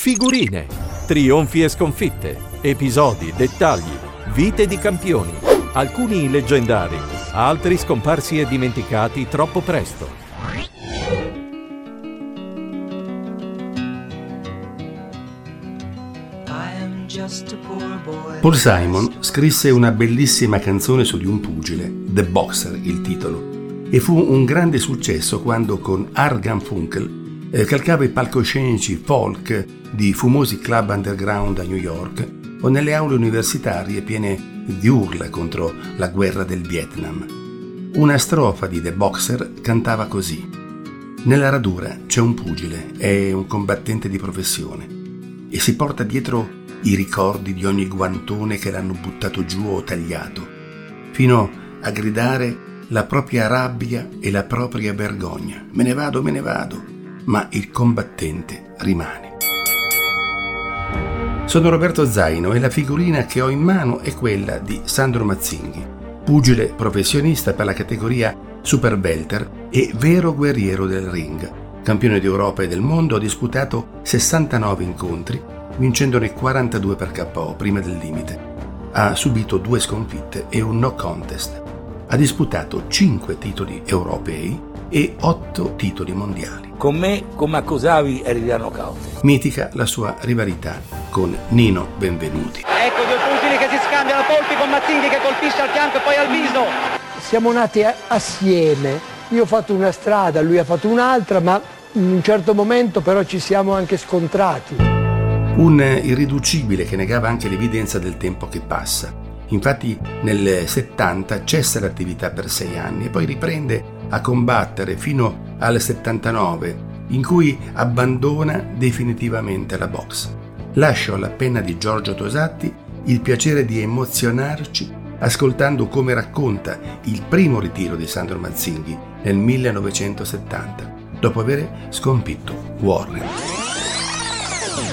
Figurine, trionfi e sconfitte, episodi, dettagli, vite di campioni, alcuni leggendari, altri scomparsi e dimenticati troppo presto. Paul Simon scrisse una bellissima canzone su di un pugile, The Boxer il titolo, e fu un grande successo quando con Art Funkel eh, calcava i palcoscenici folk di fumosi club underground a New York o nelle aule universitarie piene di urla contro la guerra del Vietnam. Una strofa di The Boxer cantava così. Nella radura c'è un pugile, è un combattente di professione e si porta dietro i ricordi di ogni guantone che l'hanno buttato giù o tagliato, fino a gridare la propria rabbia e la propria vergogna. Me ne vado, me ne vado, ma il combattente rimane. Sono Roberto Zaino e la figurina che ho in mano è quella di Sandro Mazzinghi, pugile professionista per la categoria Super Welter e vero guerriero del ring. Campione d'Europa e del mondo, ha disputato 69 incontri, vincendone 42 per KO prima del limite. Ha subito due sconfitte e un no contest. Ha disputato 5 titoli europei e 8 titoli mondiali. Con me, come accusavi, eri da knockout. Mitica la sua rivalità con Nino Benvenuti. Ecco due pugili che si scambiano colpi con Mazzinghi che colpisce al fianco e poi al viso. Siamo nati assieme. Io ho fatto una strada, lui ha fatto un'altra, ma in un certo momento però ci siamo anche scontrati. Un irriducibile che negava anche l'evidenza del tempo che passa. Infatti nel 70 cessa l'attività per sei anni e poi riprende a combattere fino al 79, in cui abbandona definitivamente la box. Lascio alla penna di Giorgio Tosatti il piacere di emozionarci ascoltando come racconta il primo ritiro di Sandro Mazzinghi nel 1970, dopo aver sconfitto Warren.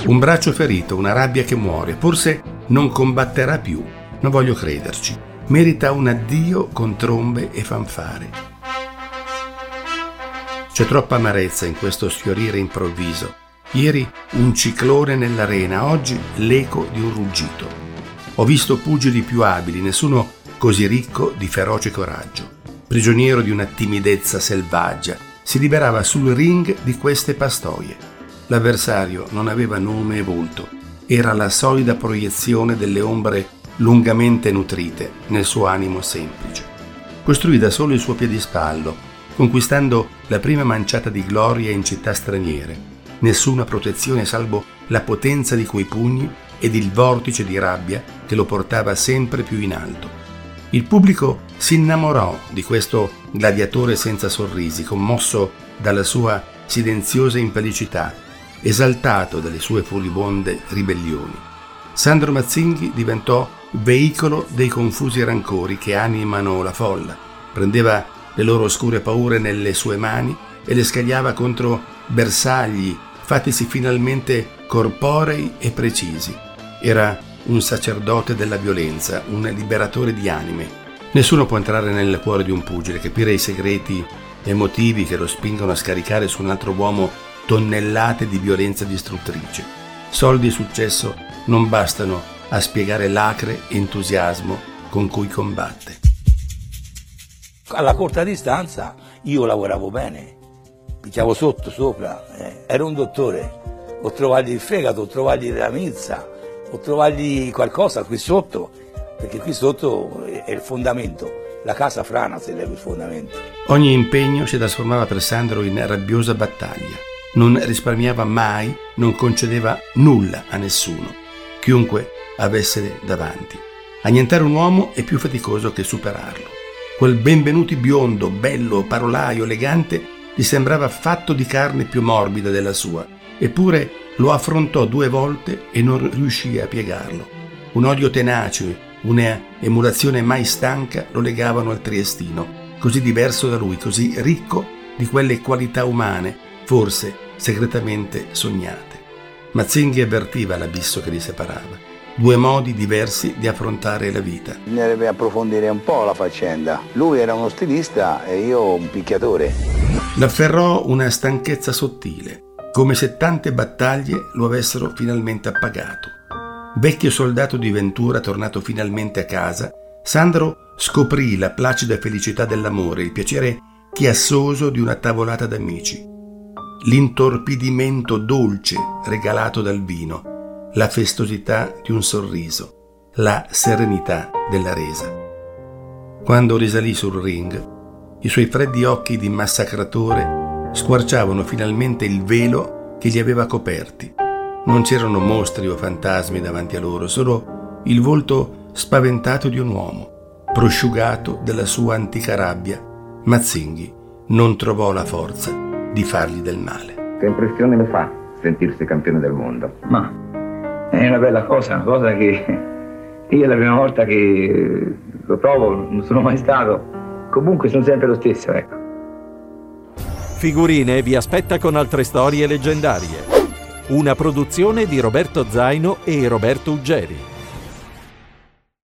Un braccio ferito, una rabbia che muore, forse non combatterà più, non voglio crederci. Merita un addio con trombe e fanfare. C'è troppa amarezza in questo sfiorire improvviso. Ieri un ciclone nell'arena, oggi l'eco di un ruggito. Ho visto pugili più abili, nessuno così ricco di feroce coraggio. Prigioniero di una timidezza selvaggia, si liberava sul ring di queste pastoie. L'avversario non aveva nome e volto, era la solida proiezione delle ombre lungamente nutrite nel suo animo semplice. Costruì da solo il suo piedispallo, conquistando la prima manciata di gloria in città straniere. Nessuna protezione salvo la potenza di quei pugni ed il vortice di rabbia che lo portava sempre più in alto. Il pubblico si innamorò di questo gladiatore senza sorrisi, commosso dalla sua silenziosa infelicità, esaltato dalle sue furibonde ribellioni. Sandro Mazzinghi diventò veicolo dei confusi rancori che animano la folla. Prendeva le loro oscure paure nelle sue mani e le scagliava contro bersagli fattisi finalmente corporei e precisi. Era un sacerdote della violenza, un liberatore di anime. Nessuno può entrare nel cuore di un pugile, capire i segreti e motivi che lo spingono a scaricare su un altro uomo tonnellate di violenza distruttrice. Soldi e successo non bastano a spiegare l'acre entusiasmo con cui combatte. Alla corta distanza io lavoravo bene, picchiavo sotto, sopra, eh. ero un dottore, o trovargli il fegato, o trovargli la milza, o trovargli qualcosa qui sotto, perché qui sotto è il fondamento, la casa frana se leva il fondamento. Ogni impegno si trasformava per Sandro in rabbiosa battaglia. Non risparmiava mai, non concedeva nulla a nessuno, chiunque avesse davanti. Annientare un uomo è più faticoso che superarlo. Quel benvenuti biondo, bello, parolaio, elegante, gli sembrava fatto di carne più morbida della sua, eppure lo affrontò due volte e non riuscì a piegarlo. Un odio tenace, una emulazione mai stanca lo legavano al triestino, così diverso da lui, così ricco di quelle qualità umane, forse segretamente sognate. Mazzinghi avvertiva l'abisso che li separava due modi diversi di affrontare la vita. Bisognerebbe approfondire un po' la faccenda. Lui era uno stilista e io un picchiatore. L'afferrò una stanchezza sottile. come se tante battaglie lo avessero finalmente appagato. Vecchio soldato di Ventura tornato finalmente a casa, Sandro scoprì la placida felicità dell'amore, il piacere chiassoso di una tavolata d'amici, l'intorpidimento dolce regalato dal vino, la festosità di un sorriso, la serenità della resa. Quando risalì sul ring, i suoi freddi occhi di massacratore squarciavano finalmente il velo che li aveva coperti. Non c'erano mostri o fantasmi davanti a loro, solo il volto spaventato di un uomo, prosciugato della sua antica rabbia Mazzinghi non trovò la forza di fargli del male. Che impressione mi fa sentirsi campione del mondo? Ma è una bella cosa, una cosa che io è la prima volta che lo provo, non sono mai stato. Comunque sono sempre lo stesso, ecco. Figurine vi aspetta con altre storie leggendarie. Una produzione di Roberto Zaino e Roberto Uggeri.